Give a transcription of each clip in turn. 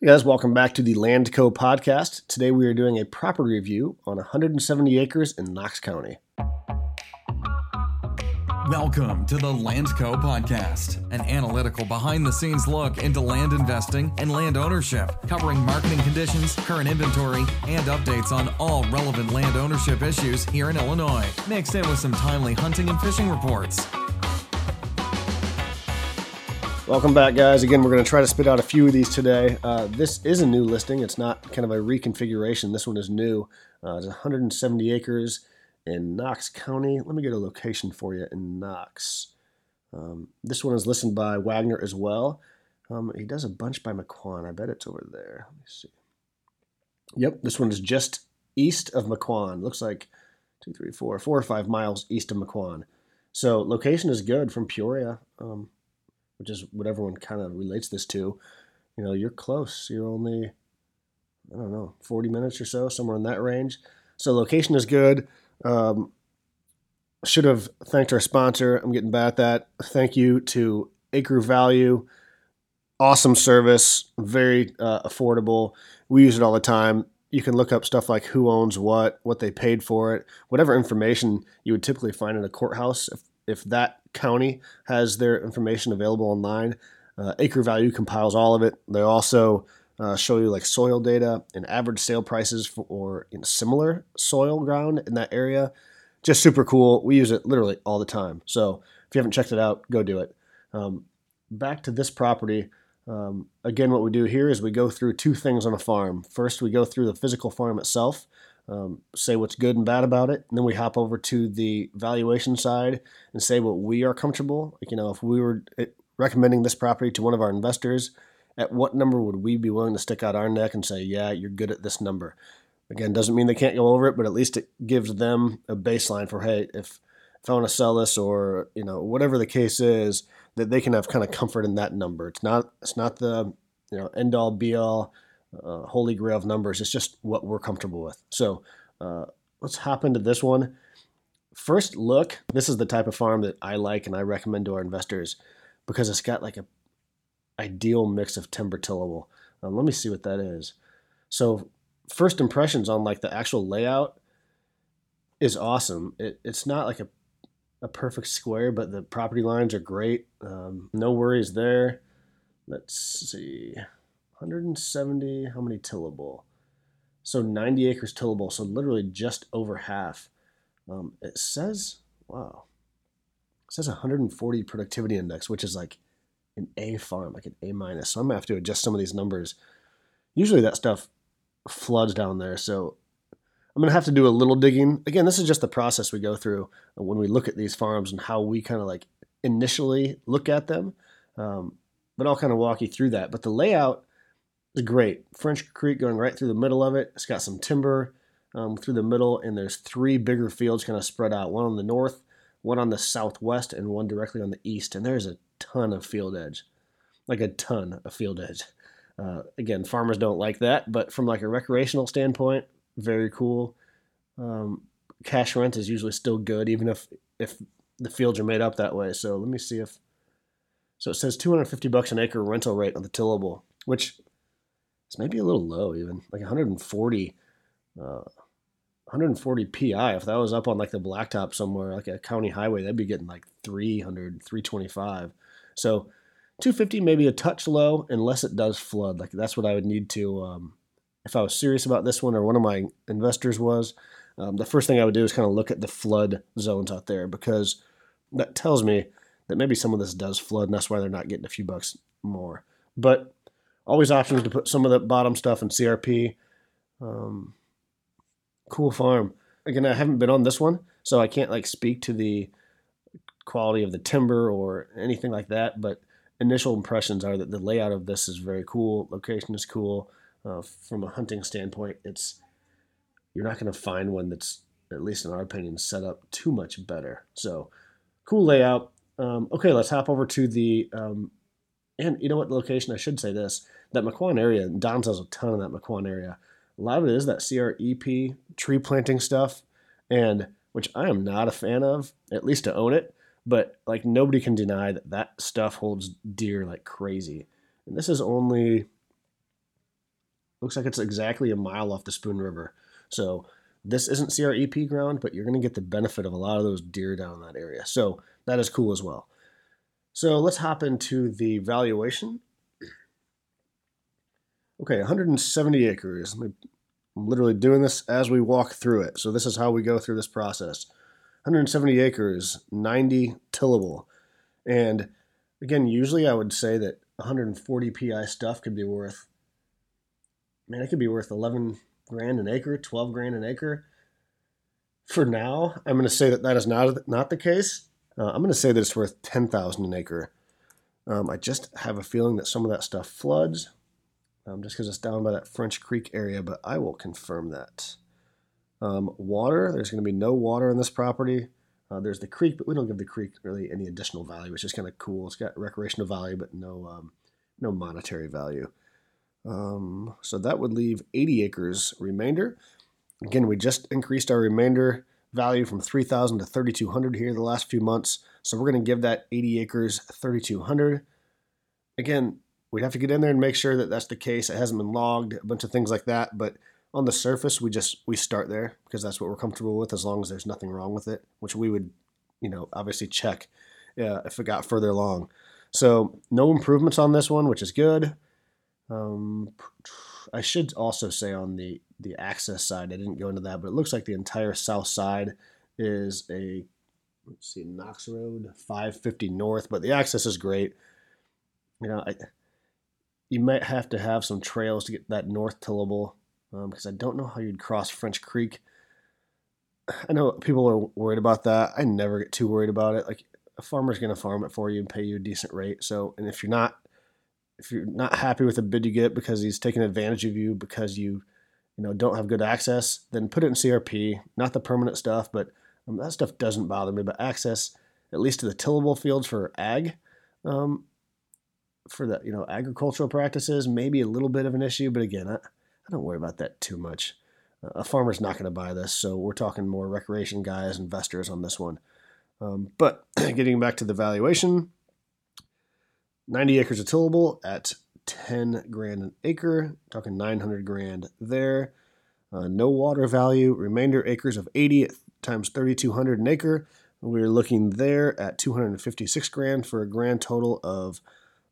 Hey guys, welcome back to the Landco podcast. Today we are doing a property review on 170 acres in Knox County. Welcome to the Landco podcast, an analytical behind the scenes look into land investing and land ownership, covering marketing conditions, current inventory, and updates on all relevant land ownership issues here in Illinois, mixed in with some timely hunting and fishing reports. Welcome back, guys. Again, we're going to try to spit out a few of these today. Uh, this is a new listing. It's not kind of a reconfiguration. This one is new. Uh, it's 170 acres in Knox County. Let me get a location for you in Knox. Um, this one is listed by Wagner as well. Um, he does a bunch by Maquon. I bet it's over there. Let me see. Yep, this one is just east of Maquon. Looks like two, three, four, four or five miles east of Maquon. So location is good from Peoria. Um, which is what everyone kind of relates this to, you know, you're close. You're only, I don't know, 40 minutes or so, somewhere in that range. So location is good. Um, should have thanked our sponsor. I'm getting bad at that. Thank you to Acre Value. Awesome service, very uh, affordable. We use it all the time. You can look up stuff like who owns what, what they paid for it, whatever information you would typically find in a courthouse. If, if that county has their information available online. Uh, Acre Value compiles all of it. They also uh, show you like soil data and average sale prices for know, similar soil ground in that area. Just super cool. We use it literally all the time. So if you haven't checked it out, go do it. Um, back to this property. Um, again, what we do here is we go through two things on a farm. First, we go through the physical farm itself, um, say what's good and bad about it. And then we hop over to the valuation side and say what we are comfortable. Like, you know, if we were eh, recommending this property to one of our investors, at what number would we be willing to stick out our neck and say, yeah, you're good at this number? Again, doesn't mean they can't go over it, but at least it gives them a baseline for, hey, if, if I want to sell this or, you know, whatever the case is, that they can have kind of comfort in that number. It's not, it's not the, you know, end all be all uh, holy grail of numbers. It's just what we're comfortable with. So uh, let's hop into this one. First look, this is the type of farm that I like and I recommend to our investors because it's got like a ideal mix of timber tillable. Um, let me see what that is. So first impressions on like the actual layout is awesome. It, it's not like a a perfect square, but the property lines are great. Um, no worries there. Let's see. 170, how many tillable? So 90 acres tillable, so literally just over half. Um, it says, wow, it says 140 productivity index, which is like an A farm, like an A minus. So I'm gonna have to adjust some of these numbers. Usually that stuff floods down there, so I'm gonna have to do a little digging. Again, this is just the process we go through when we look at these farms and how we kind of like initially look at them. Um, but I'll kind of walk you through that. But the layout great. French Creek going right through the middle of it. It's got some timber um, through the middle, and there's three bigger fields kind of spread out one on the north, one on the southwest, and one directly on the east. And there's a ton of field edge, like a ton of field edge. Uh, again, farmers don't like that, but from like a recreational standpoint, very cool. Um, cash rent is usually still good, even if if the fields are made up that way. So let me see if. So it says 250 bucks an acre rental rate on the tillable, which it's maybe a little low even like 140 uh, 140 pi if that was up on like the blacktop somewhere like a county highway that'd be getting like 300 325 so 250 maybe a touch low unless it does flood. Like that's what i would need to um, if i was serious about this one or one of my investors was um, the first thing i would do is kind of look at the flood zones out there because that tells me that maybe some of this does flood and that's why they're not getting a few bucks more. But always options to put some of the bottom stuff in CRP. Um, cool farm. Again, I haven't been on this one, so I can't like speak to the quality of the timber or anything like that. But initial impressions are that the layout of this is very cool. Location is cool. Uh, from a hunting standpoint, it's you're not going to find one that's at least in our opinion set up too much better. So cool layout. Um, okay, let's hop over to the um, and you know what location I should say this that Maquon area, Don has a ton of that Maquon area. A lot of it is that CREP tree planting stuff, and which I am not a fan of, at least to own it. But like nobody can deny that that stuff holds deer like crazy. And this is only looks like it's exactly a mile off the Spoon River. So this isn't CREP ground, but you're going to get the benefit of a lot of those deer down in that area. So that is cool as well. So let's hop into the valuation. Okay, 170 acres. I'm literally doing this as we walk through it. So this is how we go through this process. 170 acres, 90 tillable. And again, usually I would say that 140 PI stuff could be worth, man, it could be worth 11 grand an acre, 12 grand an acre. For now, I'm going to say that that is not, not the case. Uh, I'm going to say that it's worth 10,000 an acre. Um, I just have a feeling that some of that stuff floods um, just because it's down by that French Creek area, but I will confirm that. Um, water, there's going to be no water on this property. Uh, there's the creek, but we don't give the creek really any additional value. It's just kind of cool. It's got recreational value, but no um, no monetary value. Um, so that would leave 80 acres remainder. Again, we just increased our remainder value from 3,000 to 3,200 here the last few months. So we're going to give that 80 acres 3,200. Again, we'd have to get in there and make sure that that's the case. It hasn't been logged, a bunch of things like that. But on the surface, we just we start there because that's what we're comfortable with, as long as there's nothing wrong with it, which we would, you know, obviously check uh, if it got further along. So no improvements on this one, which is good. Um, I should also say on the the access side, I didn't go into that, but it looks like the entire south side is a let's see Knox Road 550 North, but the access is great. You know, I you might have to have some trails to get that north tillable because um, I don't know how you'd cross French Creek. I know people are worried about that. I never get too worried about it. Like a farmer's going to farm it for you and pay you a decent rate. So, and if you're not if you're not happy with the bid you get because he's taking advantage of you because you you know don't have good access, then put it in CRP. Not the permanent stuff, but um, that stuff doesn't bother me. But access, at least to the tillable fields for ag, um, for the you know agricultural practices, maybe a little bit of an issue, but again, I, I don't worry about that too much. A farmer's not going to buy this, so we're talking more recreation guys, investors on this one. Um, but getting back to the valuation, 90 acres of tillable at 10 grand an acre, talking 900 grand there. Uh, no water value, remainder acres of 80 times 3200 an acre. We're looking there at 256 grand for a grand total of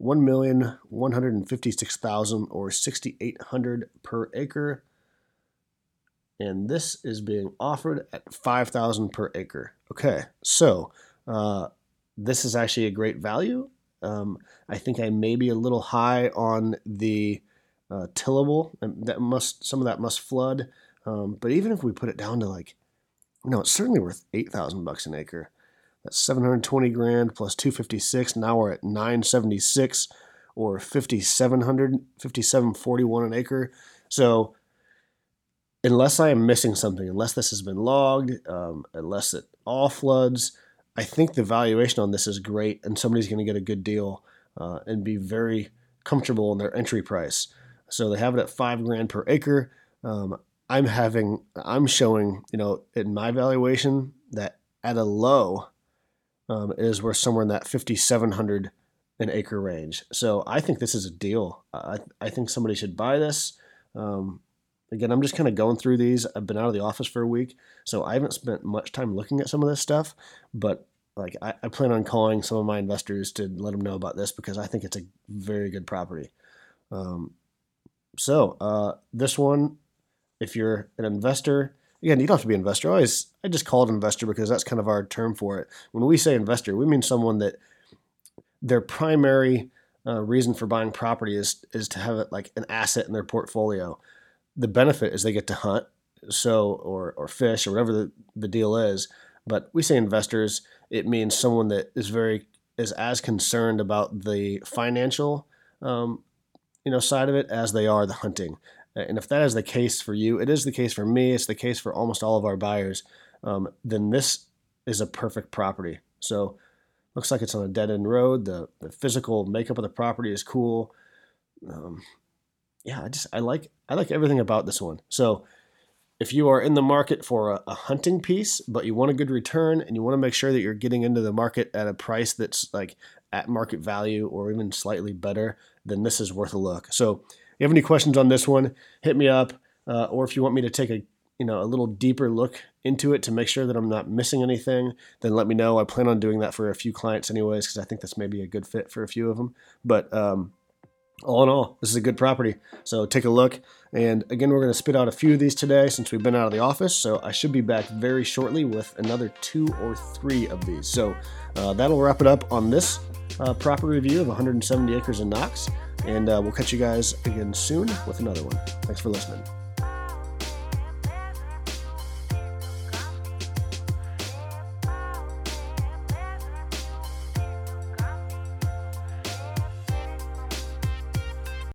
1,156,000 or 6,800 per acre. And this is being offered at 5,000 per acre. Okay, so uh, this is actually a great value. Um, I think I may be a little high on the uh, tillable, that must some of that must flood. Um, but even if we put it down to like, you know, it's certainly worth eight thousand bucks an acre. That's 720 grand plus 256. Now we're at 976 or 5700 5741 an acre. So unless I am missing something, unless this has been logged, um, unless it all floods, I think the valuation on this is great, and somebody's going to get a good deal uh, and be very comfortable in their entry price. So they have it at five grand per acre. Um, I'm having, I'm showing, you know, in my valuation that at a low, um, is worth somewhere in that 5,700 an acre range. So I think this is a deal. I, I think somebody should buy this. Um, again, I'm just kind of going through these. I've been out of the office for a week, so I haven't spent much time looking at some of this stuff. But like, I, I plan on calling some of my investors to let them know about this because I think it's a very good property. Um, so uh, this one, if you're an investor again, you don't have to be an investor. I always, I just call it investor because that's kind of our term for it. When we say investor, we mean someone that their primary uh, reason for buying property is is to have it like an asset in their portfolio. The benefit is they get to hunt, so or or fish or whatever the, the deal is. But we say investors, it means someone that is very is as concerned about the financial um, you know side of it as they are the hunting. And if that is the case for you, it is the case for me, it's the case for almost all of our buyers, um, then this is a perfect property. So looks like it's on a dead end road. The, the physical makeup of the property is cool. Um, yeah, I just I like I like everything about this one. So if you are in the market for a, a, hunting piece, but you want a good return and you want to make sure that you're getting into the market at a price that's like at market value or even slightly better, then this is worth a look. So you have any questions on this one, hit me up. Uh, or if you want me to take a you know a little deeper look into it to make sure that I'm not missing anything, then let me know. I plan on doing that for a few clients anyways because I think this may be a good fit for a few of them. But um, all in all, this is a good property. So take a look. And again, we're going to spit out a few of these today since we've been out of the office. So I should be back very shortly with another two or three of these. So uh, that'll wrap it up on this uh, property review of 170 acres in Knox. And uh, we'll catch you guys again soon with another one. Thanks for listening.